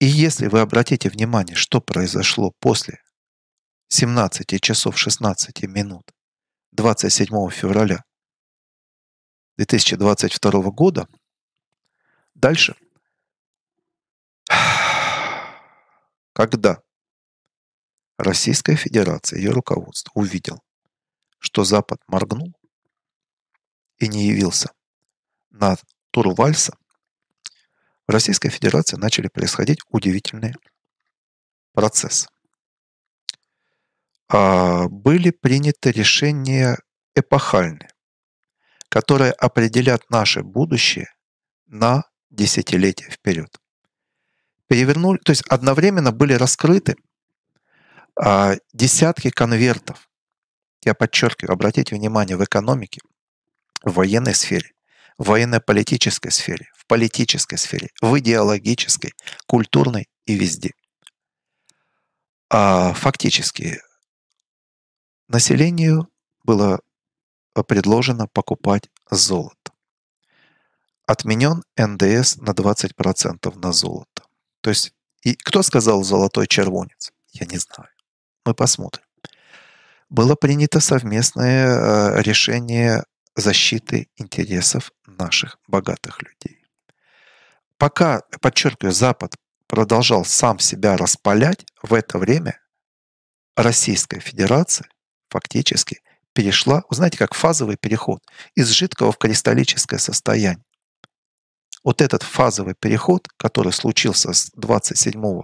И если вы обратите внимание, что произошло после 17 часов 16 минут 27 февраля 2022 года, дальше, когда Российская Федерация, ее руководство увидел, что Запад моргнул и не явился на тур вальса, в Российской Федерации начали происходить удивительные процессы. А, были приняты решения эпохальные, которые определят наше будущее на десятилетия вперед. Перевернули, то есть одновременно были раскрыты а, десятки конвертов. Я подчеркиваю, обратите внимание, в экономике, в военной сфере, в военно-политической сфере, в политической сфере, в идеологической, культурной и везде. А фактически населению было предложено покупать золото. Отменен НДС на 20% на золото. То есть, и кто сказал золотой червонец? Я не знаю. Мы посмотрим. Было принято совместное э, решение защиты интересов наших богатых людей. Пока, подчеркиваю, Запад продолжал сам себя распалять, в это время Российская Федерация фактически перешла, знаете, как фазовый переход из жидкого в кристаллическое состояние. Вот этот фазовый переход, который случился с 27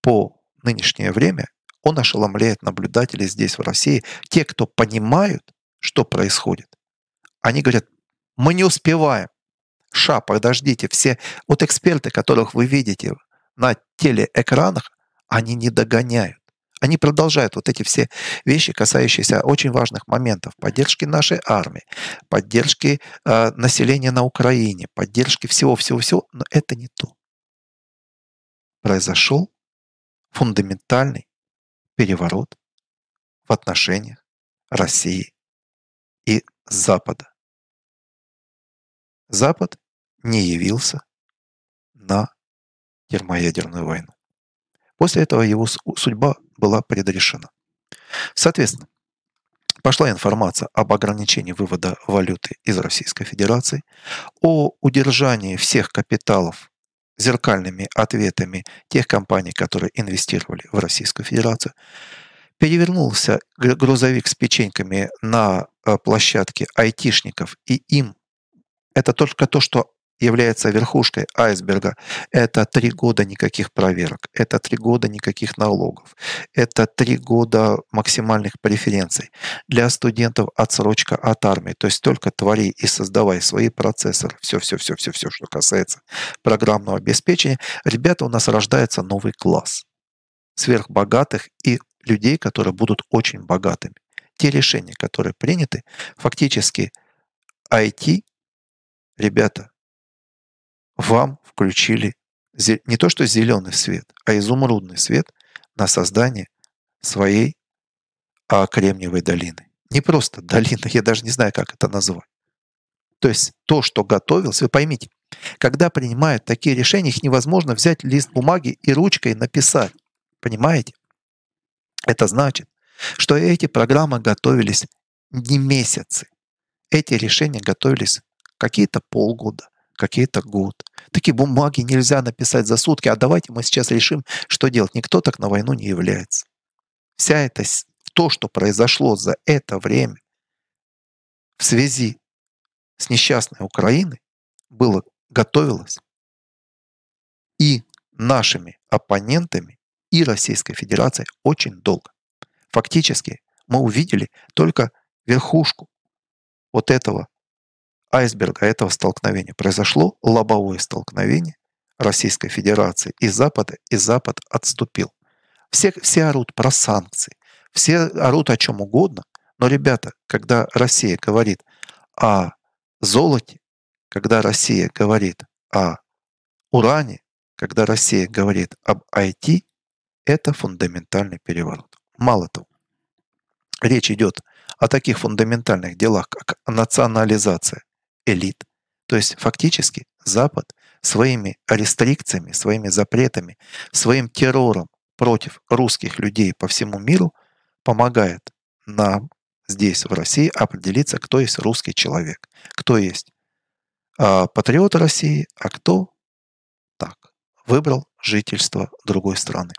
по нынешнее время, он ошеломляет наблюдателей здесь, в России. Те, кто понимают, что происходит, они говорят, мы не успеваем. Ша, подождите, все вот эксперты, которых вы видите на телеэкранах, они не догоняют. Они продолжают вот эти все вещи, касающиеся очень важных моментов. Поддержки нашей армии, поддержки э, населения на Украине, поддержки всего-всего-всего. Но это не то. Произошел фундаментальный переворот в отношениях России и Запада. Запад не явился на термоядерную войну. После этого его судьба была предрешена. Соответственно, пошла информация об ограничении вывода валюты из Российской Федерации, о удержании всех капиталов зеркальными ответами тех компаний, которые инвестировали в Российскую Федерацию. Перевернулся грузовик с печеньками на э, площадке айтишников, и им это только то, что является верхушкой айсберга. Это три года никаких проверок, это три года никаких налогов, это три года максимальных преференций. Для студентов отсрочка от армии, то есть только твори и создавай свои процессоры, все-все-все-все-все, что касается программного обеспечения. Ребята, у нас рождается новый класс сверхбогатых и людей, которые будут очень богатыми. Те решения, которые приняты, фактически IT, ребята, вам включили не то что зеленый свет, а изумрудный свет на создание своей а, Кремниевой долины. Не просто долина, я даже не знаю, как это назвать. То есть то, что готовилось, вы поймите, когда принимают такие решения, их невозможно взять лист бумаги и ручкой написать. Понимаете? Это значит, что эти программы готовились не месяцы. Эти решения готовились какие-то полгода, какие-то год. Такие бумаги нельзя написать за сутки, а давайте мы сейчас решим, что делать. Никто так на войну не является. Вся это, то, что произошло за это время в связи с несчастной Украиной, было, готовилось и нашими оппонентами, и Российской Федерацией очень долго. Фактически мы увидели только верхушку вот этого айсберга этого столкновения. Произошло лобовое столкновение Российской Федерации и Запада, и Запад отступил. Все, все орут про санкции, все орут о чем угодно, но, ребята, когда Россия говорит о золоте, когда Россия говорит о уране, когда Россия говорит об IT, это фундаментальный переворот. Мало того, речь идет о таких фундаментальных делах, как национализация элит. То есть фактически Запад своими рестрикциями, своими запретами, своим террором против русских людей по всему миру помогает нам здесь, в России, определиться, кто есть русский человек, кто есть э, патриот России, а кто так выбрал жительство другой страны.